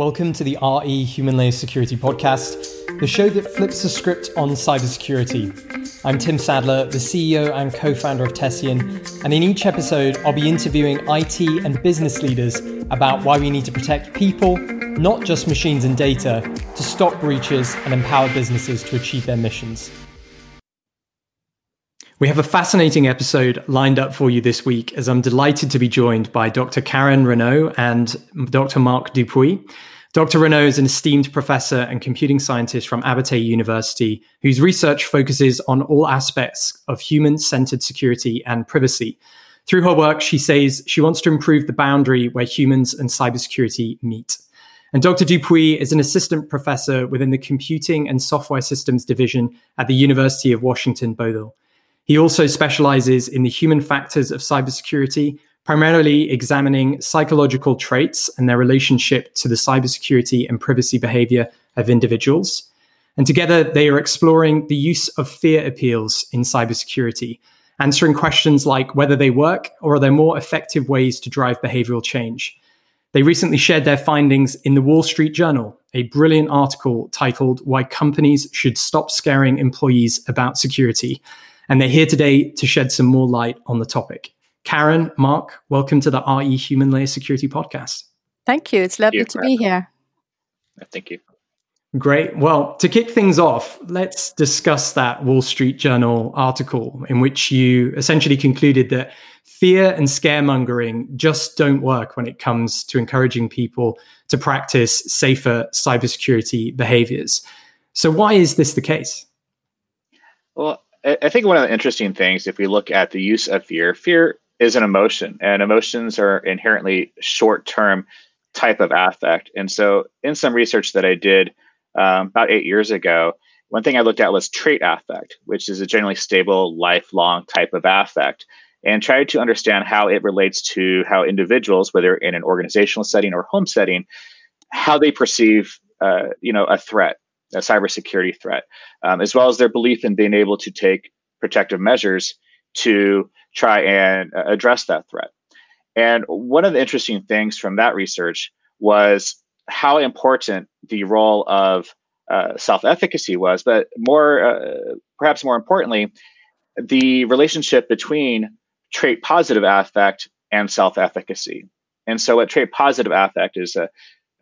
Welcome to the RE Human Layer Security Podcast, the show that flips the script on cybersecurity. I'm Tim Sadler, the CEO and co founder of Tessian, and in each episode, I'll be interviewing IT and business leaders about why we need to protect people, not just machines and data, to stop breaches and empower businesses to achieve their missions. We have a fascinating episode lined up for you this week as I'm delighted to be joined by Dr. Karen Renaud and Dr. Marc Dupuis. Dr. Renaud is an esteemed professor and computing scientist from Abertay University, whose research focuses on all aspects of human centered security and privacy. Through her work, she says she wants to improve the boundary where humans and cybersecurity meet. And Dr. Dupuis is an assistant professor within the Computing and Software Systems Division at the University of Washington, Bothell. He also specializes in the human factors of cybersecurity, primarily examining psychological traits and their relationship to the cybersecurity and privacy behavior of individuals. And together, they are exploring the use of fear appeals in cybersecurity, answering questions like whether they work or are there more effective ways to drive behavioral change. They recently shared their findings in the Wall Street Journal, a brilliant article titled Why Companies Should Stop Scaring Employees About Security and they're here today to shed some more light on the topic. Karen, Mark, welcome to the RE Human Layer Security Podcast. Thank you. It's lovely you, to be here. Thank you. Great. Well, to kick things off, let's discuss that Wall Street Journal article in which you essentially concluded that fear and scaremongering just don't work when it comes to encouraging people to practice safer cybersecurity behaviors. So, why is this the case? Well, I think one of the interesting things, if we look at the use of fear, fear is an emotion, and emotions are inherently short term type of affect. And so, in some research that I did um, about eight years ago, one thing I looked at was trait affect, which is a generally stable, lifelong type of affect, and tried to understand how it relates to how individuals, whether in an organizational setting or home setting, how they perceive, uh, you know, a threat a cybersecurity threat, um, as well as their belief in being able to take protective measures to try and uh, address that threat. And one of the interesting things from that research was how important the role of uh, self efficacy was, but more, uh, perhaps more importantly, the relationship between trait positive affect and self efficacy. And so, what trait positive affect is a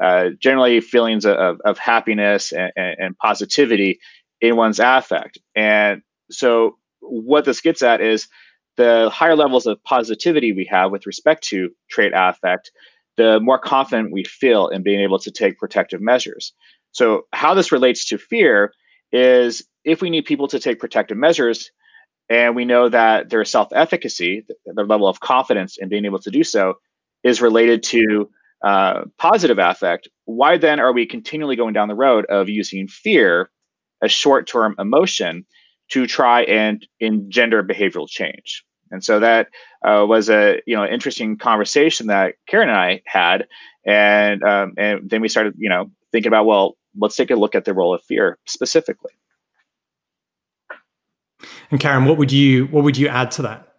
uh, generally feelings of, of happiness and, and, positivity in one's affect. And so, what this gets at is the higher levels of positivity we have with respect to trait affect, the more confident we feel in being able to take protective measures. So, how this relates to fear is if we need people to take protective measures and we know that their self efficacy, their level of confidence in being able to do so, is related to uh, positive affect, why then are we continually going down the road of using fear as short term emotion to try and engender behavioral change? And so that uh, was a you know interesting conversation that Karen and I had, and um, and then we started you know thinking about well let's take a look at the role of fear specifically. And Karen, what would you what would you add to that?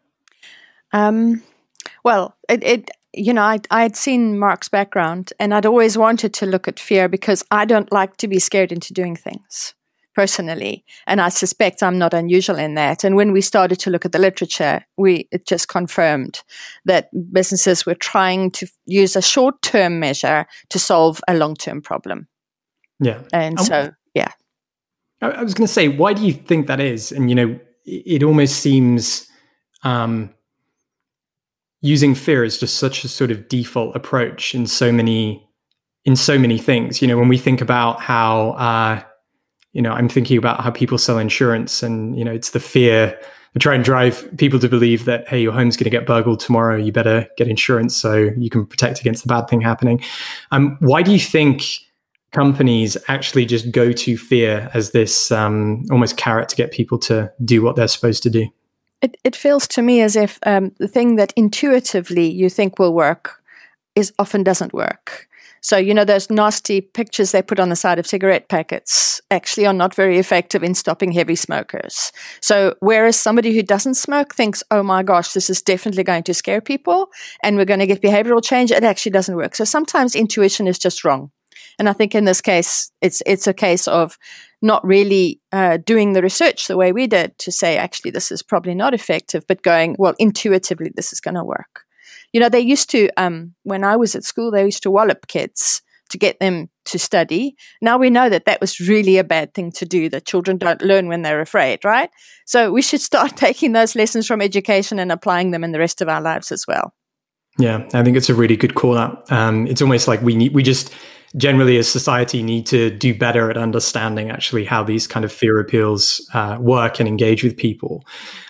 Um, well, it, it you know, I I had seen Mark's background, and I'd always wanted to look at fear because I don't like to be scared into doing things personally, and I suspect I'm not unusual in that. And when we started to look at the literature, we it just confirmed that businesses were trying to use a short term measure to solve a long term problem. Yeah, and so yeah. I was going to say, why do you think that is? And you know, it almost seems. Um, using fear is just such a sort of default approach in so many in so many things. You know, when we think about how uh, you know, I'm thinking about how people sell insurance, and you know, it's the fear. They try and drive people to believe that hey, your home's going to get burgled tomorrow. You better get insurance so you can protect against the bad thing happening. Um, why do you think? companies actually just go to fear as this um, almost carrot to get people to do what they're supposed to do it, it feels to me as if um, the thing that intuitively you think will work is often doesn't work. So, you know, those nasty pictures they put on the side of cigarette packets actually are not very effective in stopping heavy smokers. So, whereas somebody who doesn't smoke thinks, oh my gosh, this is definitely going to scare people and we're going to get behavioral change, it actually doesn't work. So, sometimes intuition is just wrong. And I think in this case, it's it's a case of not really uh, doing the research the way we did to say actually this is probably not effective, but going well intuitively this is going to work. You know, they used to um, when I was at school, they used to wallop kids to get them to study. Now we know that that was really a bad thing to do, that children don't learn when they're afraid, right? So we should start taking those lessons from education and applying them in the rest of our lives as well. Yeah, I think it's a really good call out. Um, it's almost like we need, we just generally as society need to do better at understanding actually how these kind of fear appeals uh, work and engage with people.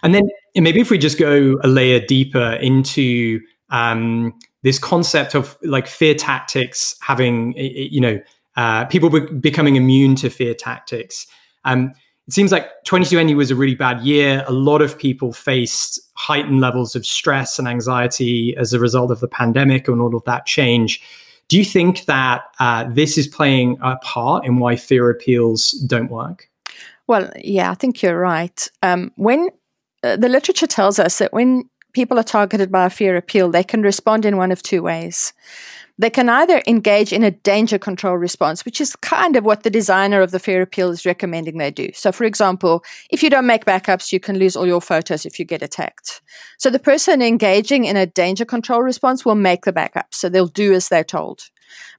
And then maybe if we just go a layer deeper into um, this concept of like fear tactics having, you know, uh, people be- becoming immune to fear tactics. Um, it seems like 2020 was a really bad year. A lot of people faced heightened levels of stress and anxiety as a result of the pandemic and all of that change. Do you think that uh, this is playing a part in why fear appeals don't work? Well, yeah, I think you're right. Um, when uh, the literature tells us that when people are targeted by a fear appeal, they can respond in one of two ways. They can either engage in a danger control response, which is kind of what the designer of the fear appeal is recommending they do. So, for example, if you don't make backups, you can lose all your photos if you get attacked. So, the person engaging in a danger control response will make the backups. So, they'll do as they're told.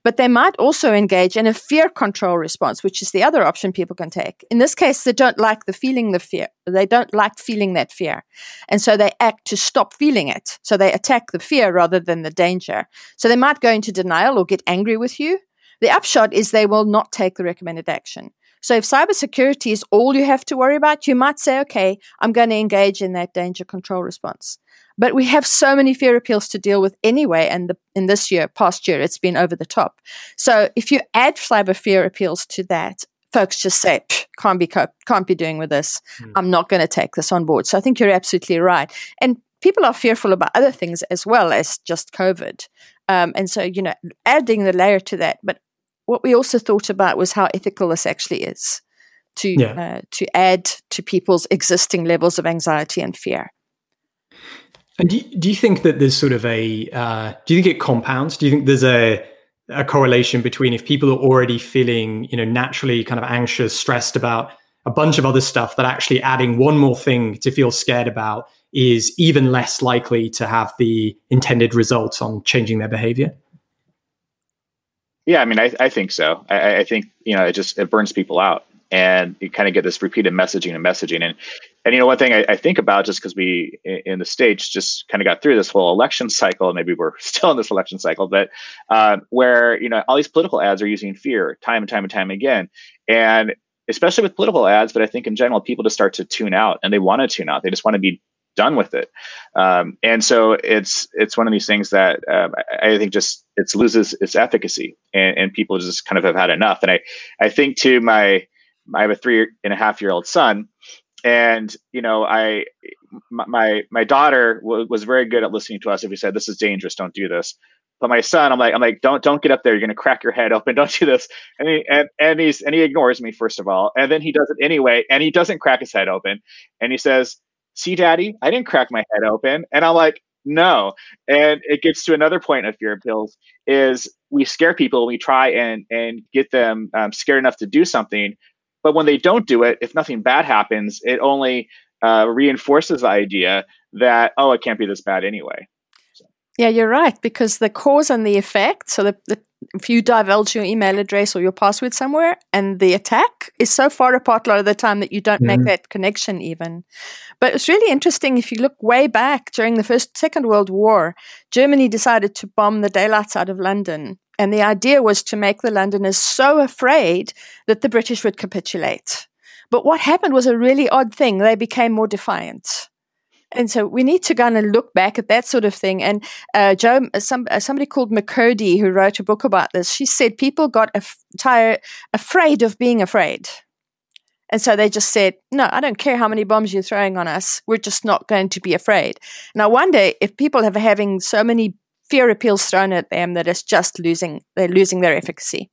But they might also engage in a fear control response, which is the other option people can take. In this case, they don't like the feeling the fear. They don't like feeling that fear. And so they act to stop feeling it. So they attack the fear rather than the danger. So they might go into denial or get angry with you. The upshot is they will not take the recommended action. So if cybersecurity is all you have to worry about, you might say, okay, I'm going to engage in that danger control response. But we have so many fear appeals to deal with anyway. And the, in this year, past year, it's been over the top. So if you add cyber fear appeals to that, folks just say, can't be, can't be doing with this. Mm. I'm not going to take this on board. So I think you're absolutely right. And people are fearful about other things as well as just COVID. Um, and so, you know, adding the layer to that. But what we also thought about was how ethical this actually is to yeah. uh, to add to people's existing levels of anxiety and fear. And do you, do you think that there's sort of a uh, do you think it compounds? Do you think there's a a correlation between if people are already feeling you know naturally kind of anxious, stressed about a bunch of other stuff, that actually adding one more thing to feel scared about is even less likely to have the intended results on changing their behavior? Yeah, I mean, I, I think so. I, I think you know it just it burns people out and you kind of get this repeated messaging and messaging and and you know one thing I, I think about just because we in the states just kind of got through this whole election cycle maybe we're still in this election cycle but uh, where you know all these political ads are using fear time and time and time again. And especially with political ads but i think in general people just start to tune out and they want to tune out. They just want to be done with it. Um, and so it's it's one of these things that um, I, I, think just it loses its efficacy and, and people just kind of have had enough. And i i think to my I have a three and a half year old son, and you know, I my my daughter w- was very good at listening to us if we said this is dangerous, don't do this. But my son, I'm like, I'm like, don't don't get up there. You're gonna crack your head open. Don't do this. And he and, and he's and he ignores me first of all, and then he does it anyway, and he doesn't crack his head open, and he says, "See, Daddy, I didn't crack my head open." And I'm like, no. And it gets to another point of fear appeals is we scare people. We try and and get them um, scared enough to do something, but when they don't do it, if nothing bad happens, it only uh, reinforces the idea that, oh, it can't be this bad anyway. So. Yeah, you're right, because the cause and the effect, so the, the, if you divulge your email address or your password somewhere and the attack is so far apart a lot of the time that you don't mm-hmm. make that connection even. But it's really interesting if you look way back during the first, Second World War, Germany decided to bomb the daylights out of London and the idea was to make the Londoners so afraid that the British would capitulate. But what happened was a really odd thing. They became more defiant. And so we need to kind of look back at that sort of thing. And uh, Joe, uh, some, uh, somebody called McCurdy, who wrote a book about this, she said people got af- tired, afraid of being afraid. And so they just said, no, I don't care how many bombs you're throwing on us. We're just not going to be afraid. And I wonder if people have having so many fear appeals thrown at them that it's just losing they're losing their efficacy.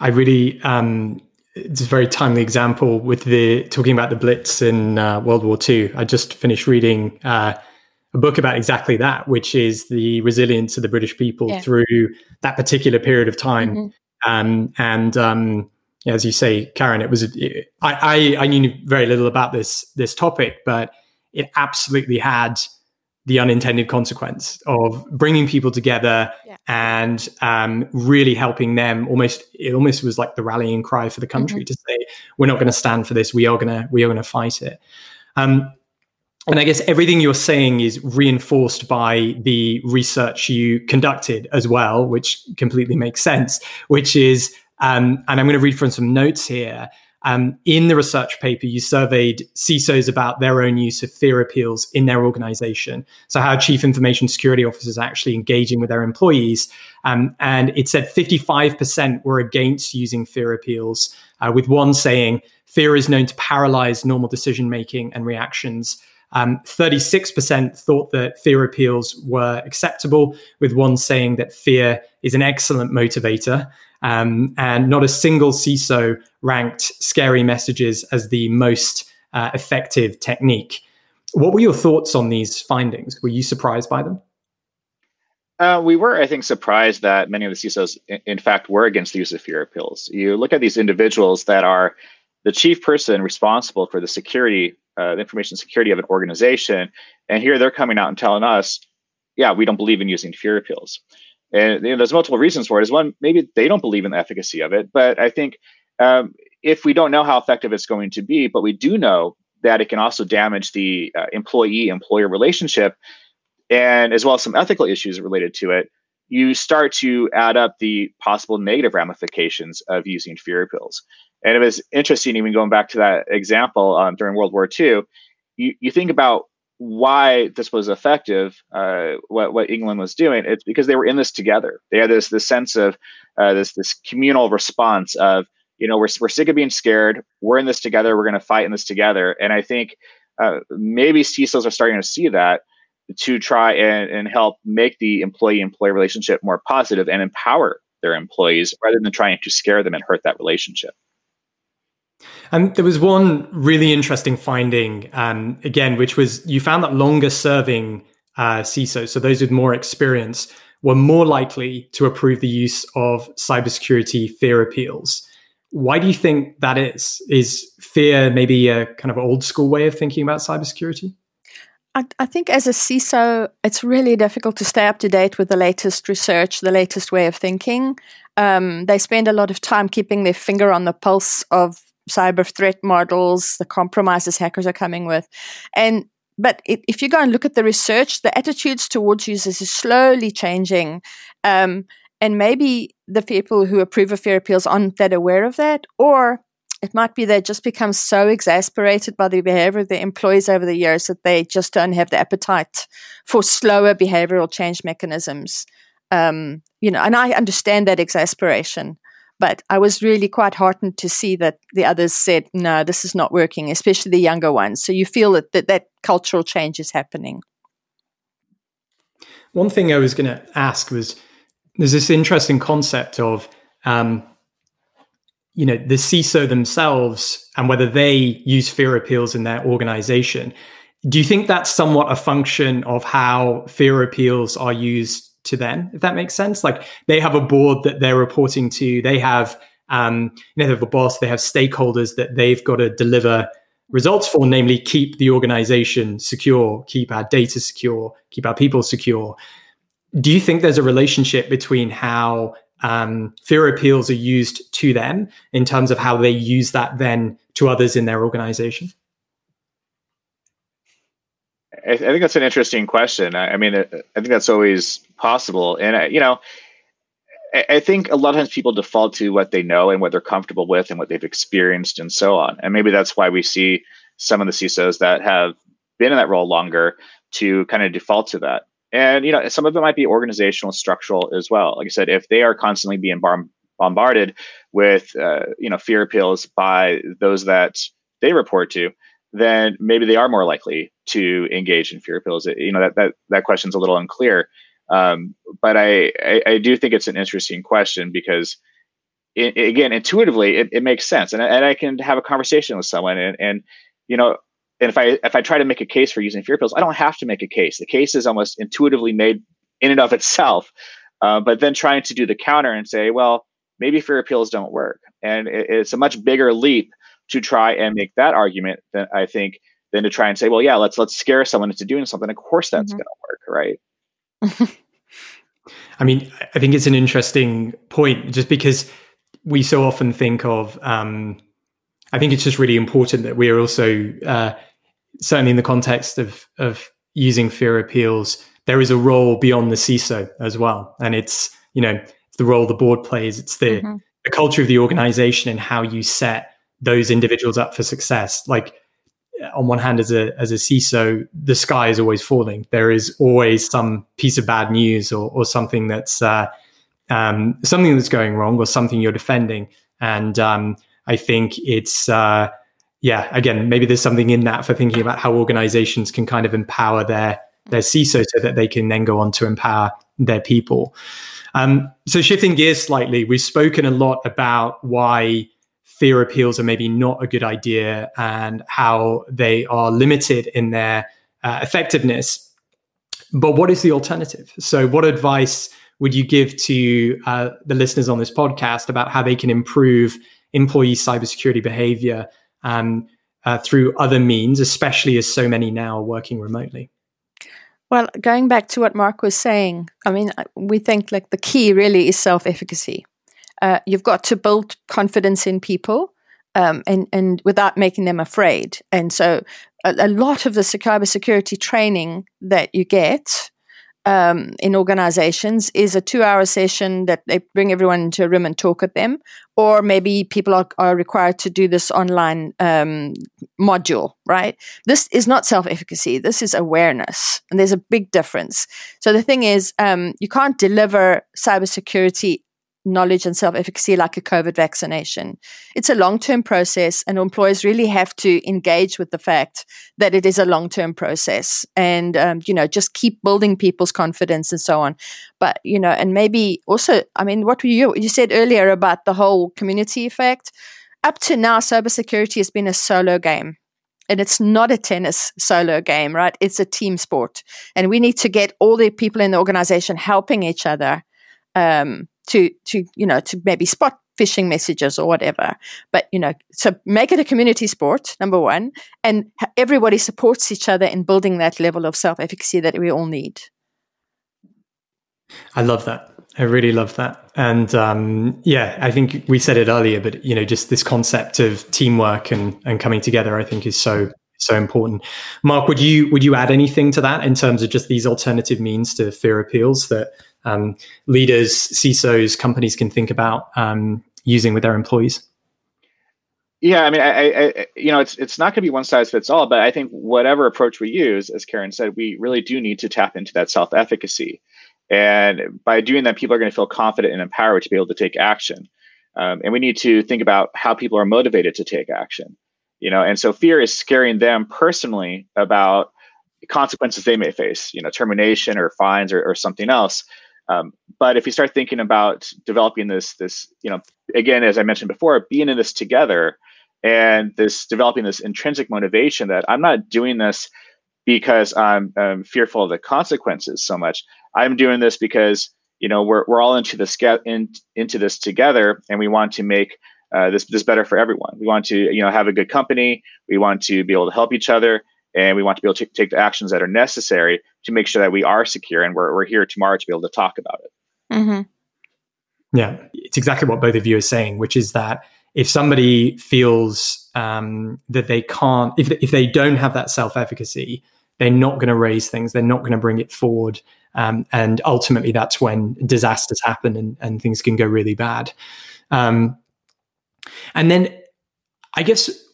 I really um, it's a very timely example with the talking about the Blitz in uh, World War II. I just finished reading uh, a book about exactly that, which is the resilience of the British people yeah. through that particular period of time. Mm-hmm. Um, and um, as you say, Karen, it was it, I, I, I knew very little about this this topic, but it absolutely had the unintended consequence of bringing people together yeah. and um, really helping them. Almost, it almost was like the rallying cry for the country mm-hmm. to say, "We're not going to stand for this. We are going to we are going to fight it." Um, and I guess everything you're saying is reinforced by the research you conducted as well, which completely makes sense. Which is, um, and I'm going to read from some notes here. Um, in the research paper, you surveyed CISOs about their own use of fear appeals in their organization. So, how chief information security officers are actually engaging with their employees. Um, and it said 55% were against using fear appeals, uh, with one saying, Fear is known to paralyze normal decision making and reactions. Um, 36% thought that fear appeals were acceptable, with one saying that fear is an excellent motivator. Um, and not a single CISO ranked scary messages as the most uh, effective technique. What were your thoughts on these findings? Were you surprised by them? Uh, we were, I think, surprised that many of the CISOs, in, fact, were against the use of fear appeals. You look at these individuals that are the chief person responsible for the security, uh, the information security of an organization, and here they're coming out and telling us, "Yeah, we don't believe in using fear appeals." And you know, there's multiple reasons for it. Is one, maybe they don't believe in the efficacy of it, but I think um, if we don't know how effective it's going to be, but we do know that it can also damage the uh, employee-employer relationship, and as well as some ethical issues related to it, you start to add up the possible negative ramifications of using fear appeals. And it was interesting, even going back to that example um, during World War II. You, you think about why this was effective, uh, what, what England was doing, it's because they were in this together. They had this this sense of uh, this this communal response of you know we're we're sick of being scared. We're in this together. We're going to fight in this together. And I think uh, maybe CISOs are starting to see that to try and, and help make the employee employee relationship more positive and empower their employees rather than trying to scare them and hurt that relationship. And there was one really interesting finding, um, again, which was you found that longer serving uh, CISOs, so those with more experience, were more likely to approve the use of cybersecurity fear appeals. Why do you think that is? Is fear maybe a kind of old school way of thinking about cybersecurity? I, think as a CISO, it's really difficult to stay up to date with the latest research, the latest way of thinking. Um, they spend a lot of time keeping their finger on the pulse of cyber threat models, the compromises hackers are coming with. And but if you go and look at the research, the attitudes towards users is slowly changing. Um, and maybe the people who approve of fear appeals aren't that aware of that, or it might be they just become so exasperated by the behavior of their employees over the years that they just don't have the appetite for slower behavioral change mechanisms. Um, you know, and I understand that exasperation. But I was really quite heartened to see that the others said, no, this is not working, especially the younger ones. So you feel that that, that cultural change is happening. One thing I was going to ask was there's this interesting concept of, um, you know, the CISO themselves and whether they use fear appeals in their organization. Do you think that's somewhat a function of how fear appeals are used to them, if that makes sense. Like they have a board that they're reporting to, they have um, you know, they have a boss, they have stakeholders that they've got to deliver results for, namely keep the organization secure, keep our data secure, keep our people secure. Do you think there's a relationship between how um, fear appeals are used to them in terms of how they use that then to others in their organization? I, think that's an interesting question. I, mean, I think that's always possible, and I, you know, I, think a lot of times people default to what they know and what they're comfortable with and what they've experienced and so on. And maybe that's why we see some of the CISOs that have been in that role longer to kind of default to that. And you know, some of it might be organizational, structural as well. Like I said, if they are constantly being bar- bombarded with uh, you know fear appeals by those that they report to, then maybe they are more likely to engage in fear appeals. You know that that that question's a little unclear, um, but I, I, I do think it's an interesting question because it, again intuitively it, it makes sense, and and I can have a conversation with someone and and you know and if I if I try to make a case for using fear appeals, I don't have to make a case. The case is almost intuitively made in and of itself. Uh, but then trying to do the counter and say, well, maybe fear appeals don't work, and it, it's a much bigger leap to try and make that argument than I think than to try and say, well, yeah, let's let's scare someone into doing something. Of course, that's mm-hmm. going to work, right? I mean, I think it's an interesting point, just because we so often think of. Um, I think it's just really important that we are also uh, certainly in the context of of using fear appeals. There is a role beyond the CISO as well, and it's you know it's the role the board plays. It's the mm-hmm. the culture of the organization and how you set those individuals up for success. Like on one hand, as a as a CISO, the sky is always falling. There is always some piece of bad news or, or something that's uh, um, something that's going wrong or something you're defending. And um, I think it's uh, yeah, again, maybe there's something in that for thinking about how organizations can kind of empower their their CISO so that they can then go on to empower their people. Um, so shifting gears slightly, we've spoken a lot about why fear appeals are maybe not a good idea and how they are limited in their uh, effectiveness. But what is the alternative? So, what advice would you give to uh, the listeners on this podcast about how they can improve employee cybersecurity behavior um, uh, through other means, especially as so many now are working remotely? Well, going back to what Mark was saying, I mean, we think like the key really is self efficacy. Uh, you've got to build confidence in people um, and, and without making them afraid. And so a, a lot of the cybersecurity training that you get um, in organizations is a two hour session that they bring everyone into a room and talk at them. Or maybe people are, are required to do this online um, module, right? This is not self efficacy. This is awareness. And there's a big difference. So the thing is, um, you can't deliver cybersecurity knowledge and self efficacy like a COVID vaccination. It's a long term process, and employers really have to engage with the fact that it is a long term process and, um, you know, just keep building people's confidence and so on. But, you know, and maybe also, I mean, what you, you said earlier about the whole community effect. Up to now, cybersecurity has been a solo game and it's not a tennis solo game, right? It's a team sport. And we need to get all the people in the organization helping each other um, to to you know to maybe spot phishing messages or whatever. But you know, so make it a community sport, number one, and everybody supports each other in building that level of self efficacy that we all need. I love that. I really love that. And um, yeah, I think we said it earlier, but you know, just this concept of teamwork and and coming together, I think is so so important. Mark, would you would you add anything to that in terms of just these alternative means to fear appeals that um, leaders, CISOs, companies can think about um, using with their employees? Yeah, I mean, I, I, you know, it's it's not going to be one size fits all, but I think whatever approach we use, as Karen said, we really do need to tap into that self efficacy, and by doing that, people are going to feel confident and empowered to be able to take action, um, and we need to think about how people are motivated to take action, you know, and so fear is scaring them personally about consequences they may face, you know, termination or fines or, or something else. Um, but if you start thinking about developing this, this, you know, again, as I mentioned before, being in this together and this developing this intrinsic motivation that I'm not doing this because I'm, I'm fearful of the consequences so much. I'm doing this because you know we're we're all into this in, into this together, and we want to make uh, this this better for everyone. We want to you know have a good company. We want to be able to help each other, and we want to be able to take the actions that are necessary to make sure that we are secure and we're, we're here tomorrow to be able to talk about it mm-hmm. yeah it's exactly what both of you are saying which is that if somebody feels um, that they can't if, if they don't have that self-efficacy they're not going to raise things they're not going to bring it forward um, and ultimately that's when disasters happen and, and things can go really bad um, and then i guess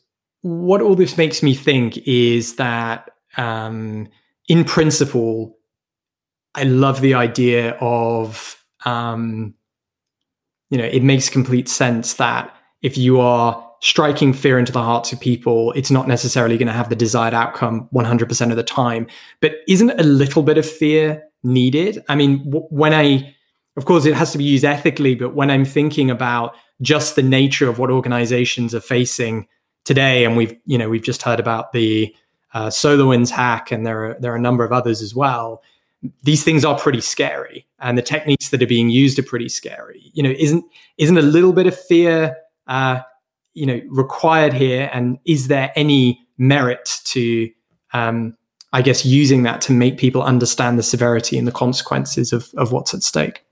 what all this makes me think is that um, in principle, I love the idea of, um, you know, it makes complete sense that if you are striking fear into the hearts of people, it's not necessarily going to have the desired outcome 100% of the time. But isn't a little bit of fear needed? I mean, w- when I, of course, it has to be used ethically, but when I'm thinking about just the nature of what organizations are facing today, and we've, you know, we've just heard about the uh, SolarWinds hack, and there are there are a number of others as well. These things are pretty scary, and the techniques that are being used are pretty scary. You know, isn't isn't a little bit of fear, uh, you know, required here? And is there any merit to, um, I guess, using that to make people understand the severity and the consequences of of what's at stake?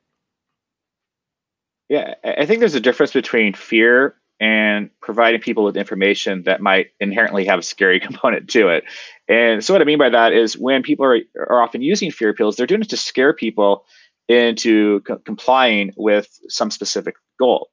Yeah, I think there's a difference between fear and providing people with information that might inherently have a scary component to it. And so, what I mean by that is when people are, are often using fear appeals, they're doing it to scare people into co- complying with some specific goal.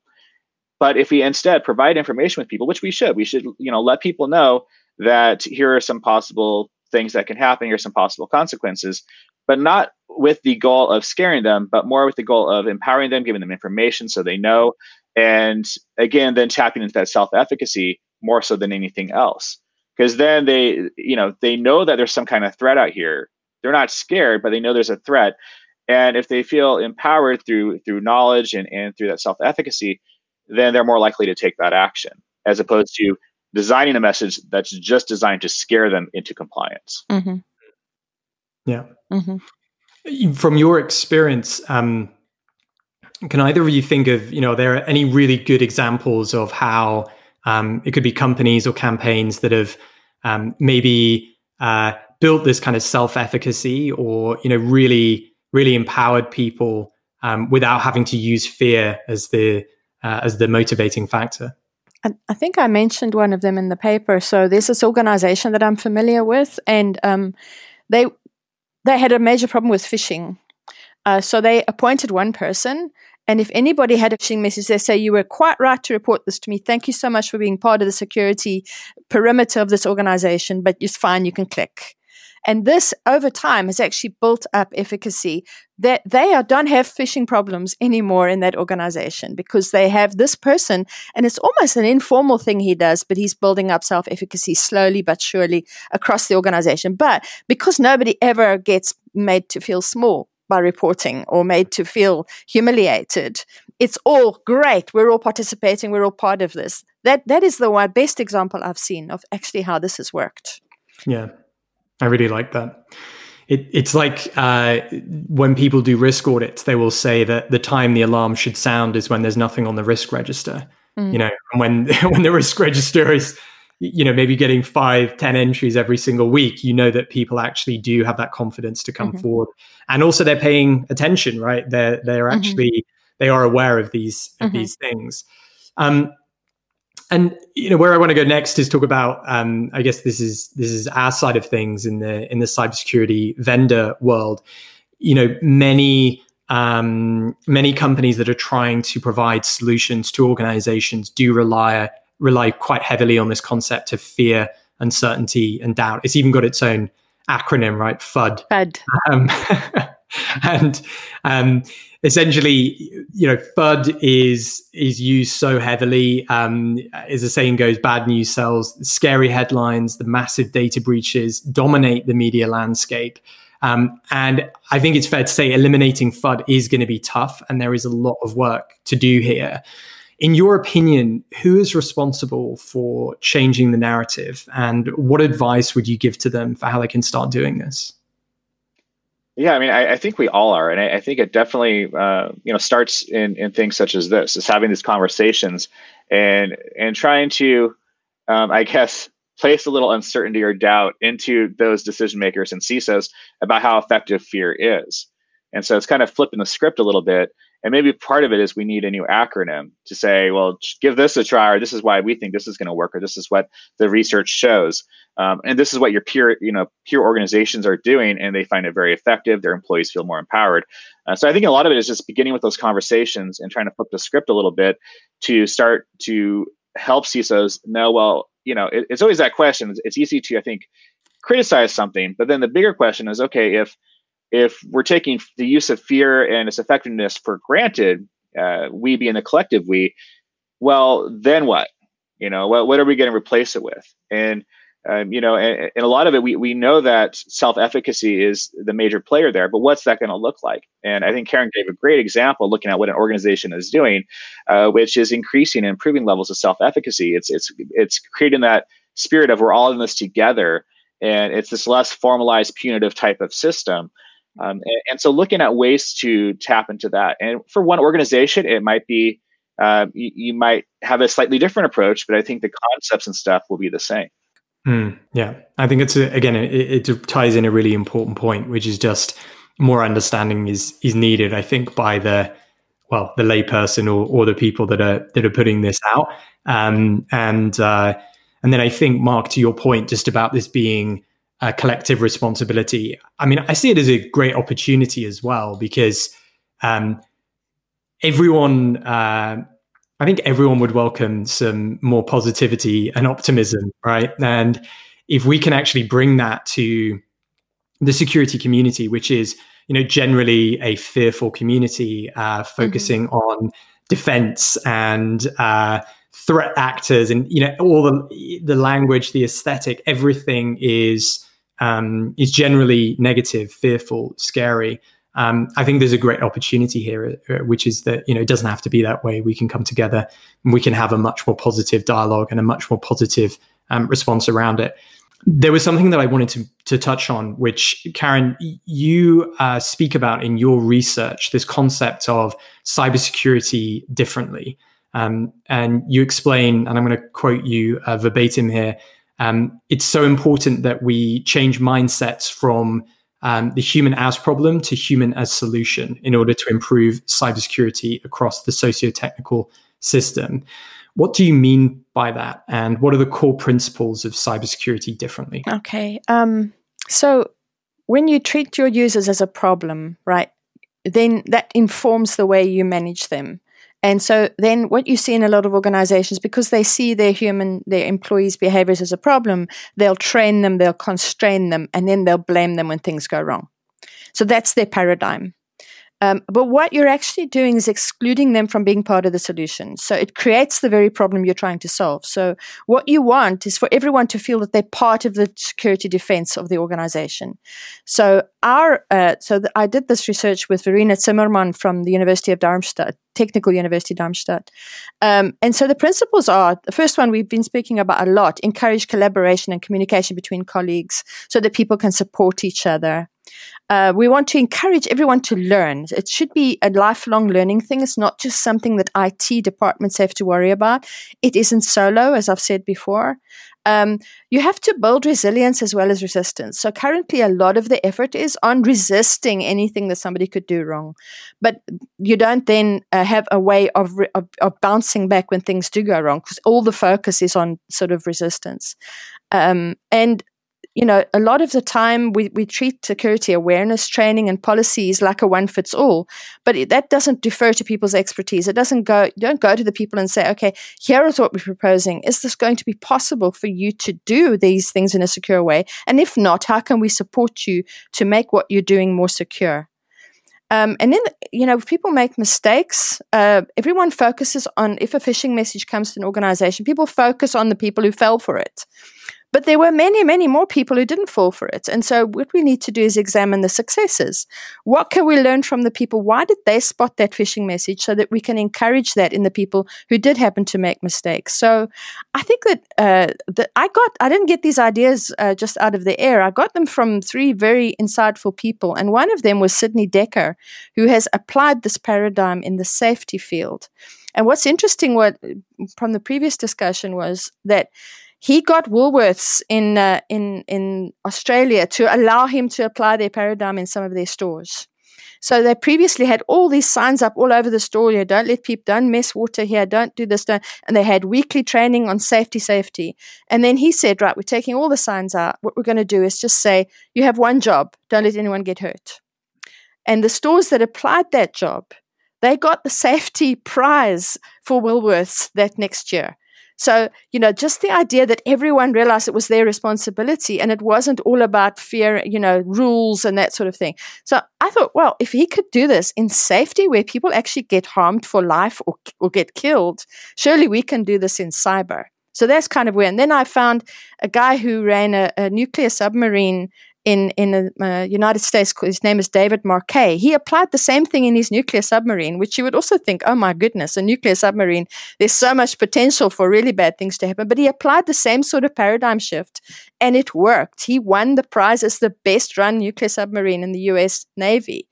But if we instead provide information with people, which we should, we should, you know, let people know that here are some possible things that can happen, here are some possible consequences, but not with the goal of scaring them, but more with the goal of empowering them, giving them information so they know and again then tapping into that self-efficacy more so than anything else. Because then they you know they know that there's some kind of threat out here. They're not scared but they know there's a threat. And if they feel empowered through through knowledge and, and through that self-efficacy then they're more likely to take that action as opposed to designing a message that's just designed to scare them into compliance. Mm-hmm. yeah. Mm-hmm. from your experience um, can either of you think of, you know, there are any really good examples of how um, it could be companies or campaigns that have um, maybe uh, built this kind of self-efficacy or, you know, really, really empowered people um, without having to use fear as the uh, as the motivating factor? I think I mentioned one of them in the paper. So there's this organization that I'm familiar with, and um, they they had a major problem with phishing. Uh, so they appointed one person and if anybody had a phishing message, they say, You were quite right to report this to me. Thank you so much for being part of the security perimeter of this organization, but it's fine, you can click. And this over time has actually built up efficacy that they are, don't have phishing problems anymore in that organization because they have this person and it's almost an informal thing he does, but he's building up self efficacy slowly but surely across the organization. But because nobody ever gets made to feel small by reporting or made to feel humiliated. It's all great. We're all participating. We're all part of this. That that is the one best example I've seen of actually how this has worked. Yeah, I really like that. It, it's like uh, when people do risk audits, they will say that the time the alarm should sound is when there's nothing on the risk register. Mm. You know, when when the risk register is you know maybe getting five ten entries every single week you know that people actually do have that confidence to come mm-hmm. forward and also they're paying attention right they're they're mm-hmm. actually mm-hmm. they are aware of these of mm-hmm. these things um and you know where I want to go next is talk about um, I guess this is this is our side of things in the in the cybersecurity vendor world. You know, many um, many companies that are trying to provide solutions to organizations do rely rely quite heavily on this concept of fear, uncertainty, and doubt. It's even got its own acronym, right? FUD. FUD. Um, and um, essentially, you know, FUD is is used so heavily. Um, as the saying goes, bad news sells. Scary headlines, the massive data breaches dominate the media landscape. Um, and I think it's fair to say eliminating FUD is going to be tough, and there is a lot of work to do here in your opinion, who is responsible for changing the narrative, and what advice would you give to them for how they can start doing this? Yeah, I mean, I, I think we all are, and I, I think it definitely, uh, you know, starts in in things such as this: is having these conversations and and trying to, um, I guess, place a little uncertainty or doubt into those decision makers and CISOs about how effective fear is. And so it's kind of flipping the script a little bit and maybe part of it is we need a new acronym to say, well, give this a try, or this is why we think this is going to work, or this is what the research shows. Um, and this is what your peer, you know, peer organizations are doing, and they find it very effective. Their employees feel more empowered. Uh, so I think a lot of it is just beginning with those conversations and trying to flip the script a little bit to start to help CISOs know, well, you know, it, it's always that question. It's, it's easy to, I think, criticize something, but then the bigger question is, okay, if if we're taking the use of fear and its effectiveness for granted, uh, we being the collective we, well, then what? You know, what, what are we going to replace it with? And, um, you know, and, and, a lot of it, we, we know that self efficacy is the major player there, but what's that going to look like? And I think Karen gave a great example looking at what an organization is doing, uh, which is increasing and improving levels of self efficacy. It's, it's, it's creating that spirit of we're all in this together and it's this less formalized punitive type of system. Um, and, and, so looking at ways to tap into that. And for one organization, it might be uh, you, you, might have a slightly different approach, but I think the concepts and stuff will be the same. Mm, yeah, I think it's a, again it, it, ties in a really important point, which is just more understanding is is needed. I think by the well the layperson or or the people that are that are putting this out, um, and uh, and then I think Mark, to your point, just about this being a collective responsibility. I mean, I see it as a great opportunity as well because um, everyone. Uh, I think everyone would welcome some more positivity and optimism, right? And if we can actually bring that to the security community, which is you know generally a fearful community, uh, focusing mm-hmm. on defense and uh, threat actors, and you know all the the language, the aesthetic, everything is um, is generally negative, fearful, scary um, I think there's a great opportunity here, uh, which is that you know it doesn't have to be that way. We can come together and we can have a much more positive dialogue and a much more positive um, response around it. There was something that I wanted to to touch on, which Karen, you uh, speak about in your research, this concept of cybersecurity differently, um, and you explain, and I'm going to quote you uh, verbatim here. Um, it's so important that we change mindsets from um, the human as problem to human as solution in order to improve cybersecurity across the socio-technical system. What do you mean by that? And what are the core principles of cybersecurity differently? Okay. Um, so when you treat your users as a problem, right, then that informs the way you manage them. And so then what you see in a lot of organizations, because they see their human, their employees' behaviors as a problem, they'll train them, they'll constrain them, and then they'll blame them when things go wrong. So that's their paradigm. Um, but what you're actually doing is excluding them from being part of the solution. So it creates the very problem you're trying to solve. So what you want is for everyone to feel that they're part of the security defense of the organization. So our, uh, so th- I did this research with Verena Zimmermann from the University of Darmstadt, Technical University Darmstadt. Um, and so the principles are the first one we've been speaking about a lot encourage collaboration and communication between colleagues so that people can support each other. Uh, we want to encourage everyone to learn. It should be a lifelong learning thing. It's not just something that IT departments have to worry about. It isn't solo, as I've said before. Um, you have to build resilience as well as resistance. So currently, a lot of the effort is on resisting anything that somebody could do wrong, but you don't then uh, have a way of, re- of, of bouncing back when things do go wrong because all the focus is on sort of resistance. Um, and you know, a lot of the time we, we treat security awareness training and policies like a one fits all, but it, that doesn't defer to people's expertise. It doesn't go, you don't go to the people and say, okay, here is what we're proposing. Is this going to be possible for you to do these things in a secure way? And if not, how can we support you to make what you're doing more secure? Um, and then, you know, people make mistakes, uh, everyone focuses on if a phishing message comes to an organization, people focus on the people who fell for it. But there were many, many more people who didn't fall for it. And so what we need to do is examine the successes. What can we learn from the people? Why did they spot that phishing message so that we can encourage that in the people who did happen to make mistakes? So I think that, uh, that I got, I didn't get these ideas uh, just out of the air. I got them from three very insightful people. And one of them was Sidney Dekker, who has applied this paradigm in the safety field. And what's interesting what from the previous discussion was that he got Woolworths in uh, in in Australia to allow him to apply their paradigm in some of their stores. So they previously had all these signs up all over the store. Don't let people, don't mess water here, don't do this, don't. And they had weekly training on safety, safety. And then he said, right, we're taking all the signs out. What we're going to do is just say, you have one job. Don't let anyone get hurt. And the stores that applied that job, they got the safety prize for Woolworths that next year. So, you know, just the idea that everyone realized it was their responsibility and it wasn't all about fear, you know, rules and that sort of thing. So I thought, well, if he could do this in safety where people actually get harmed for life or, or get killed, surely we can do this in cyber. So that's kind of where. And then I found a guy who ran a, a nuclear submarine in in the uh, United States. His name is David Marquet. He applied the same thing in his nuclear submarine, which you would also think, oh my goodness, a nuclear submarine. There's so much potential for really bad things to happen. But he applied the same sort of paradigm shift, and it worked. He won the prize as the best run nuclear submarine in the U.S. Navy.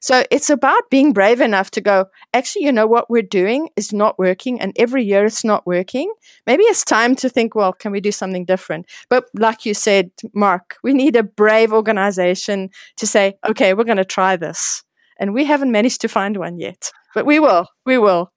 So it's about being brave enough to go, actually, you know what we're doing is not working. And every year it's not working. Maybe it's time to think, well, can we do something different? But like you said, Mark, we need a brave organization to say, okay, we're going to try this. And we haven't managed to find one yet, but we will. We will.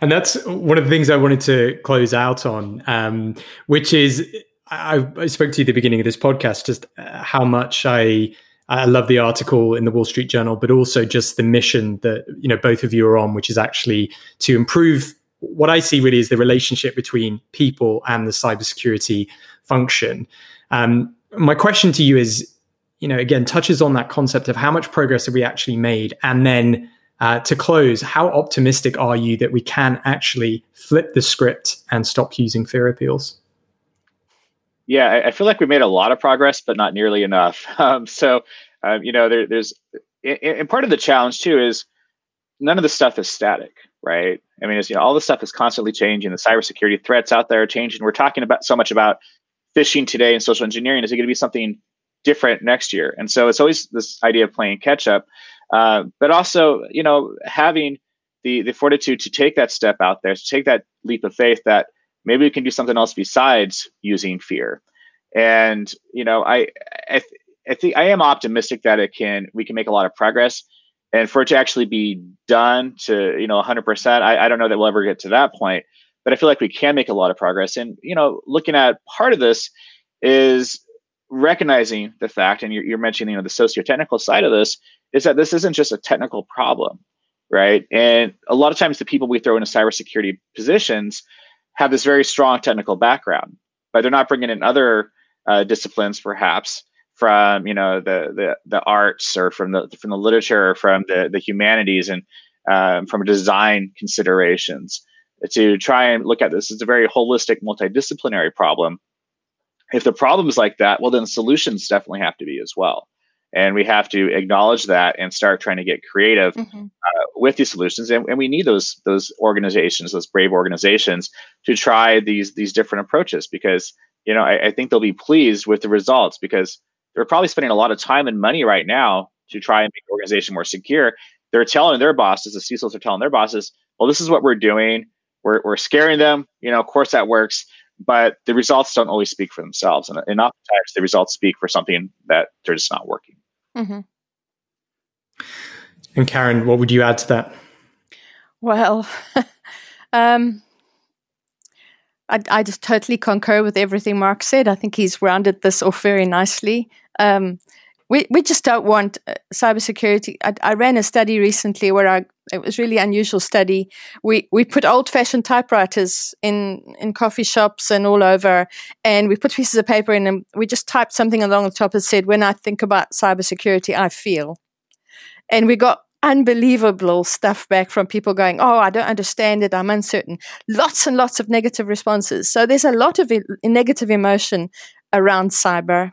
And that's one of the things I wanted to close out on, um, which is I, I, spoke to you at the beginning of this podcast, just uh, how much I I love the article in the Wall Street Journal, but also just the mission that you know both of you are on, which is actually to improve what I see really is the relationship between people and the cybersecurity function. Um, my question to you is, you know, again, touches on that concept of how much progress have we actually made, and then uh, to close, how optimistic are you that we can actually flip the script and stop using fear appeals? Yeah, I, feel like we made a lot of progress, but not nearly enough. Um, so, um, you know, there, there's, and part of the challenge too is none of the stuff is static, right? I mean, it's, you know, all the stuff is constantly changing. The cybersecurity threats out there are changing. We're talking about so much about phishing today and social engineering. Is it going to be something different next year? And so it's always this idea of playing catch up, uh, but also, you know, having the the fortitude to take that step out there, to take that leap of faith that maybe we can do something else besides using fear. And you know i i, th- I think i am optimistic that it can we can make a lot of progress. And for it to actually be done to you know 100% I, I don't know that we'll ever get to that point but i feel like we can make a lot of progress. And you know looking at part of this is recognizing the fact and you're, you're mentioning you know the socio-technical side of this is that this isn't just a technical problem right? And a lot of times the people we throw into cybersecurity positions have this very strong technical background, but they're not bringing in other uh, disciplines, perhaps from you know the the the arts or from the from the literature or from the the humanities and um, from design considerations to try and look at this. It's a very holistic, multidisciplinary problem. If the problem is like that, well, then solutions definitely have to be as well and we have to acknowledge that and start trying to get creative mm-hmm. uh, with these solutions. And, and, we need those those organizations those brave organizations to try these these different approaches because you know I, I, think they'll be pleased with the results because they're probably spending a lot of time and money right now to try and make the organization more secure. They're telling their bosses the CISOs are telling their bosses well this is what we're doing. We're, we're scaring them. You know of course that works but the results don't always speak for themselves and, and oftentimes the results speak for something that they're just not working Mm-hmm. And Karen, what would you add to that? Well, um, I, I, just totally concur with everything Mark said. I think he's rounded this off very nicely. Um, we we just don't want uh, cybersecurity. I, I ran a study recently where I it was really unusual study. We we put old fashioned typewriters in in coffee shops and all over, and we put pieces of paper in and we just typed something along the top that said, "When I think about cybersecurity, I feel," and we got unbelievable stuff back from people going, "Oh, I don't understand it. I'm uncertain." Lots and lots of negative responses. So there's a lot of negative emotion around cyber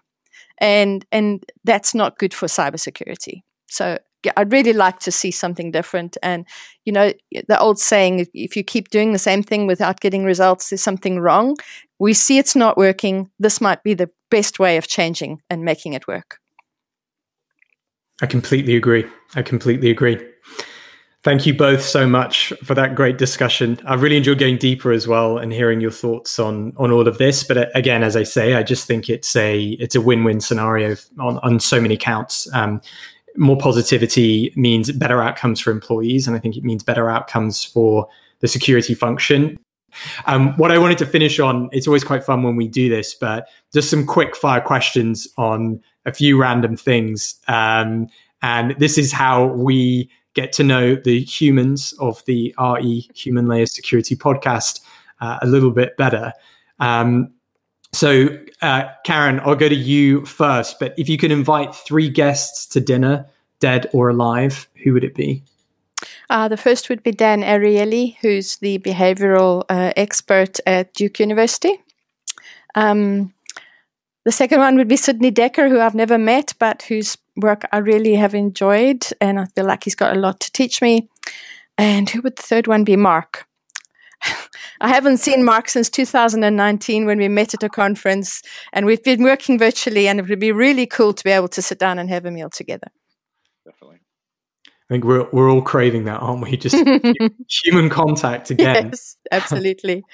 and and that's not good for cybersecurity. So I'd really like to see something different. And you know, the old saying: if you keep doing the same thing without getting results, there's something wrong. We see it's not working. This might be the best way of changing and making it work. I completely agree. I completely agree. Thank you both so much for that great discussion. I really enjoyed going deeper as well and hearing your thoughts on on all of this. But uh, again, as I say, I just think it's a it's a win win scenario on on so many counts. Um, more positivity means better outcomes for employees, and I think it means better outcomes for the security function. Um, what I wanted to finish on, it's always quite fun when we do this, but just some quick fire questions on a few random things. Um, and this is how we get to know the humans of the RE Human Layer Security podcast uh, a little bit better. Um, so, uh, Karen, I'll go to you first. But if you could invite three guests to dinner, dead or alive, who would it be? Uh, the first would be Dan Ariely, who's the behavioral uh, expert at Duke University. Um, The second one would be Sidney Dekker, who I've never met, but whose work I really have enjoyed, and I feel like he's got a lot to teach me. And who would the third one be? Mark. I haven't seen Mark since 2019 when we met at a conference, and we've been working virtually, and it would be really cool to be able to sit down and have a meal together. Definitely. I think we're we're all craving that, aren't we? Just human contact again. Yes, absolutely.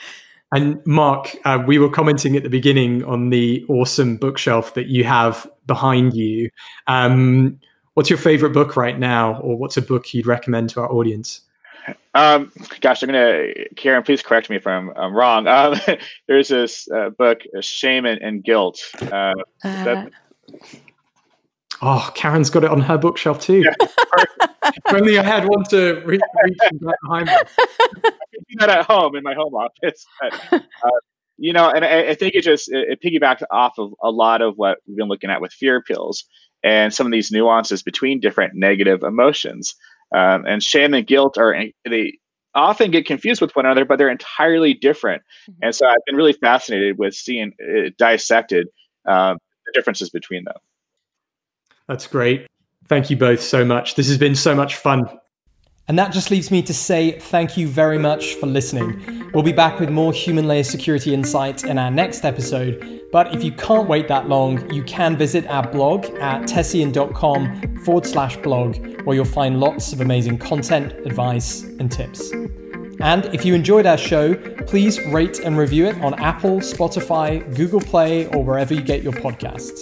and Mark, uh, we were commenting at the beginning on the awesome bookshelf that you have behind you. Um, what's your favorite book right now, or what's a book you'd recommend to our audience? Um, gosh, I'm gonna Karen. Please correct me if I'm, I'm wrong. Um, there's this uh, book, Shame and, and Guilt. Uh, that, oh, Karen's got it on her bookshelf too. Yeah. if only I had one to reach, reach behind me. I can do that at home in my home office. But, uh, you know, and I, I, think it just it, it piggybacked off of a lot of what we've been looking at with fear appeals and some of these nuances between different negative emotions. Um, and shame and guilt are they often get confused with one another, but they're entirely different. Mm-hmm. And so I've been really fascinated with seeing it dissected um, the differences between them. That's great. Thank you both so much. This has been so much fun. And that just leaves me to say thank you very much for listening. We'll be back with more human layer security insights in our next episode. But if you can't wait that long, you can visit our blog at tessian.com forward slash blog, where you'll find lots of amazing content, advice, and tips. And if you enjoyed our show, please rate and review it on Apple, Spotify, Google Play, or wherever you get your podcasts.